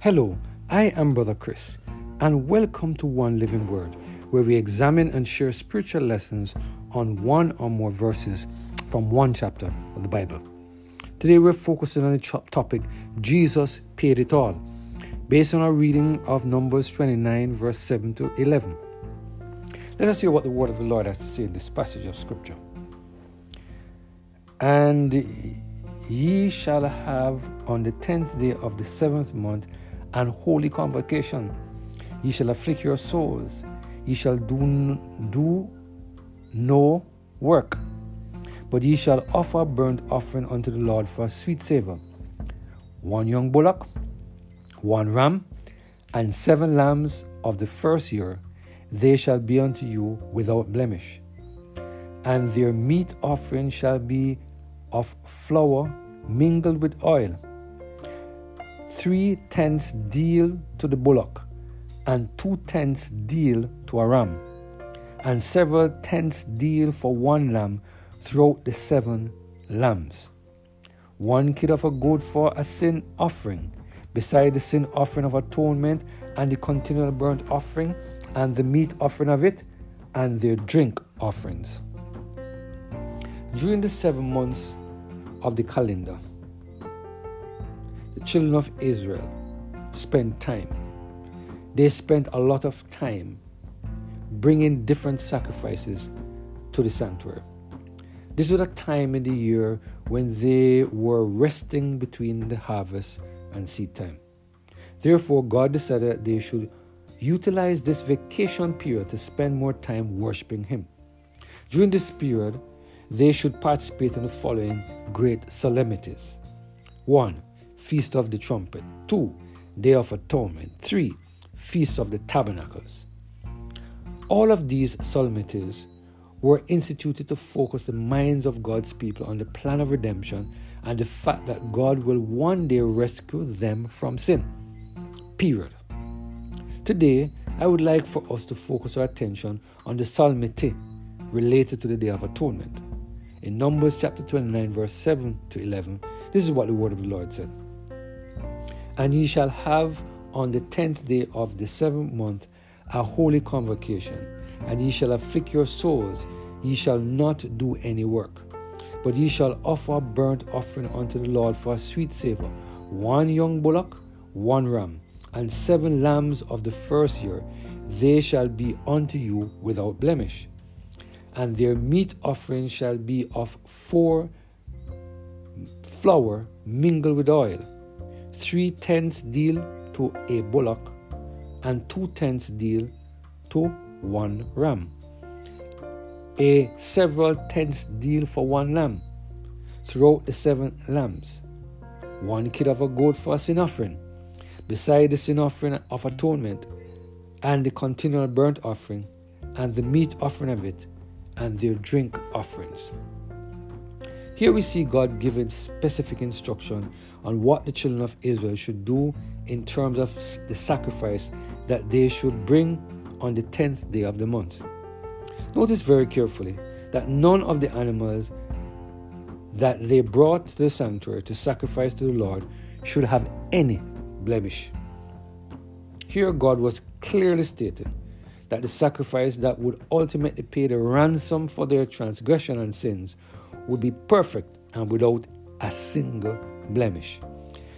Hello, I am Brother Chris, and welcome to One Living Word, where we examine and share spiritual lessons on one or more verses from one chapter of the Bible. Today we're focusing on the topic Jesus paid it all, based on our reading of Numbers 29, verse 7 to 11. Let us hear what the word of the Lord has to say in this passage of Scripture. And ye shall have on the tenth day of the seventh month an holy convocation. Ye shall afflict your souls. Ye shall do, do no work. But ye shall offer burnt offering unto the Lord for a sweet savour. One young bullock, one ram, and seven lambs of the first year, they shall be unto you without blemish. And their meat offering shall be of flour mingled with oil three tenths deal to the bullock, and two tenths deal to a ram, and several tenths deal for one lamb throughout the seven lambs. One kid of a goat for a sin offering, beside the sin offering of atonement and the continual burnt offering, and the meat offering of it, and their drink offerings. During the seven months of the calendar, the children of Israel spent time. They spent a lot of time bringing different sacrifices to the sanctuary. This was a time in the year when they were resting between the harvest and seed time. Therefore, God decided that they should utilize this vacation period to spend more time worshiping Him. During this period, they should participate in the following great solemnities 1. Feast of the Trumpet. 2. Day of Atonement. 3. Feast of the Tabernacles. All of these solemnities were instituted to focus the minds of God's people on the plan of redemption and the fact that God will one day rescue them from sin. Period. Today, I would like for us to focus our attention on the solemnity related to the Day of Atonement. In Numbers chapter 29, verse 7 to 11, this is what the word of the Lord said. And ye shall have on the tenth day of the seventh month a holy convocation, and ye shall afflict your souls, ye shall not do any work. But ye shall offer burnt offering unto the Lord for a sweet savour, one young bullock, one ram, and seven lambs of the first year, they shall be unto you without blemish. And their meat offering shall be of four flour mingled with oil three tenths deal to a bullock, and two tenths deal to one ram. A several tenths deal for one lamb throughout the seven lambs. One kid of a goat for a sin offering, beside the sin offering of atonement, and the continual burnt offering, and the meat offering of it, and their drink offerings. Here we see God giving specific instruction on what the children of Israel should do in terms of the sacrifice that they should bring on the 10th day of the month. Notice very carefully that none of the animals that they brought to the sanctuary to sacrifice to the Lord should have any blemish. Here, God was clearly stating that the sacrifice that would ultimately pay the ransom for their transgression and sins would be perfect and without a single blemish.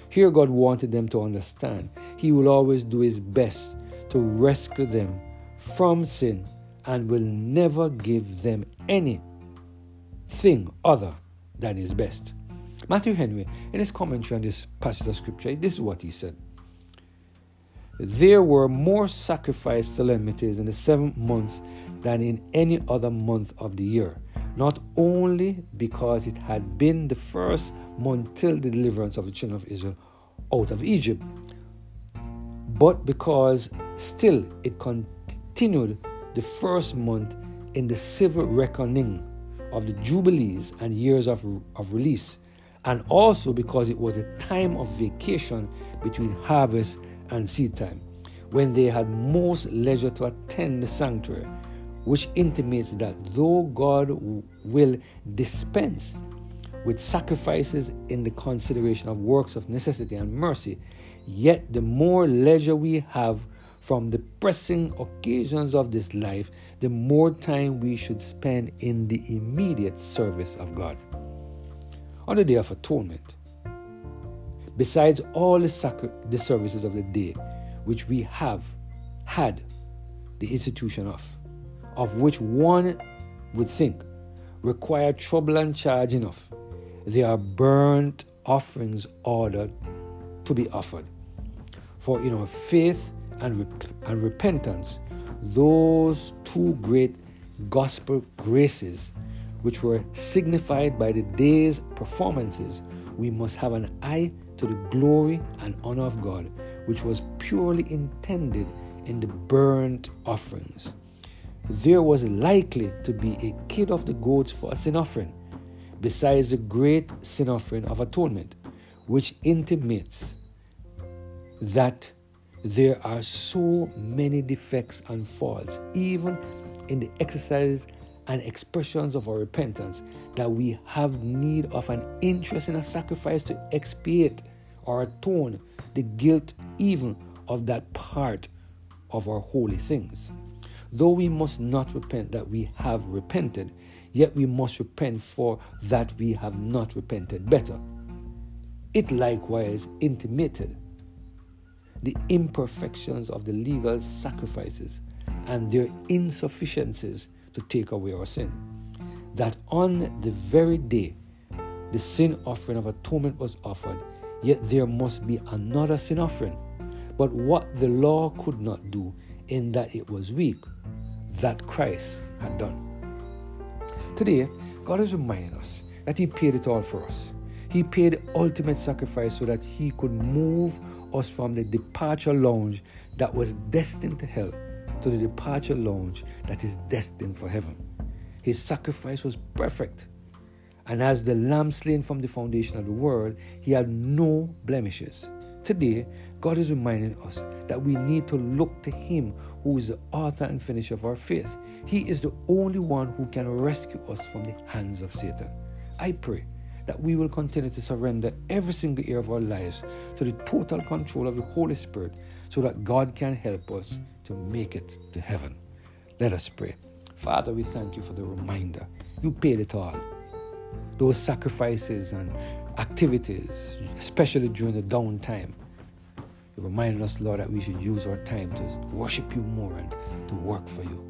Here, God wanted them to understand He will always do His best to rescue them from sin and will never give them anything other than His best. Matthew Henry, in his commentary on this passage of Scripture, this is what he said. There were more sacrifice solemnities in the seventh month than in any other month of the year not only because it had been the first month till the deliverance of the children of Israel out of Egypt, but because still it continued the first month in the civil reckoning of the jubilees and years of, of release, and also because it was a time of vacation between harvest and seed time, when they had most leisure to attend the sanctuary which intimates that though God will dispense with sacrifices in the consideration of works of necessity and mercy, Yet the more leisure we have from the pressing occasions of this life, the more time we should spend in the immediate service of God. On the Day of Atonement, besides all the, sacri- the services of the day, which we have had the institution of, of which one would think require trouble and charge enough, there are burnt offerings ordered to be offered. For in our faith and, rep- and repentance, those two great gospel graces, which were signified by the day's performances, we must have an eye to the glory and honor of God, which was purely intended in the burnt offerings. There was likely to be a kid of the goats for a sin offering, besides the great sin offering of atonement, which intimates that there are so many defects and faults, even in the exercise and expressions of our repentance, that we have need of an interest in a sacrifice to expiate or atone the guilt even of that part of our holy things. Though we must not repent that we have repented, yet we must repent for that we have not repented better. It likewise intimated the imperfections of the legal sacrifices and their insufficiencies to take away our sin. That on the very day the sin offering of atonement was offered, yet there must be another sin offering. But what the law could not do, in that it was weak, that Christ had done. Today, God is reminding us that He paid it all for us. He paid ultimate sacrifice so that He could move us from the departure lounge that was destined to hell to the departure lounge that is destined for heaven. His sacrifice was perfect. And as the lamb slain from the foundation of the world, he had no blemishes. Today, God is reminding us that we need to look to Him who is the author and finisher of our faith. He is the only one who can rescue us from the hands of Satan. I pray that we will continue to surrender every single area of our lives to the total control of the Holy Spirit so that God can help us to make it to heaven. Let us pray. Father, we thank you for the reminder. You paid it all. Those sacrifices and activities, especially during the downtime. You reminded us, Lord, that we should use our time to worship you more and to work for you.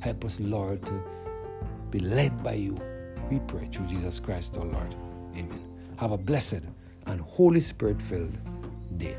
Help us, Lord, to be led by you. We pray through Jesus Christ, our Lord. Amen. Have a blessed and Holy Spirit filled day.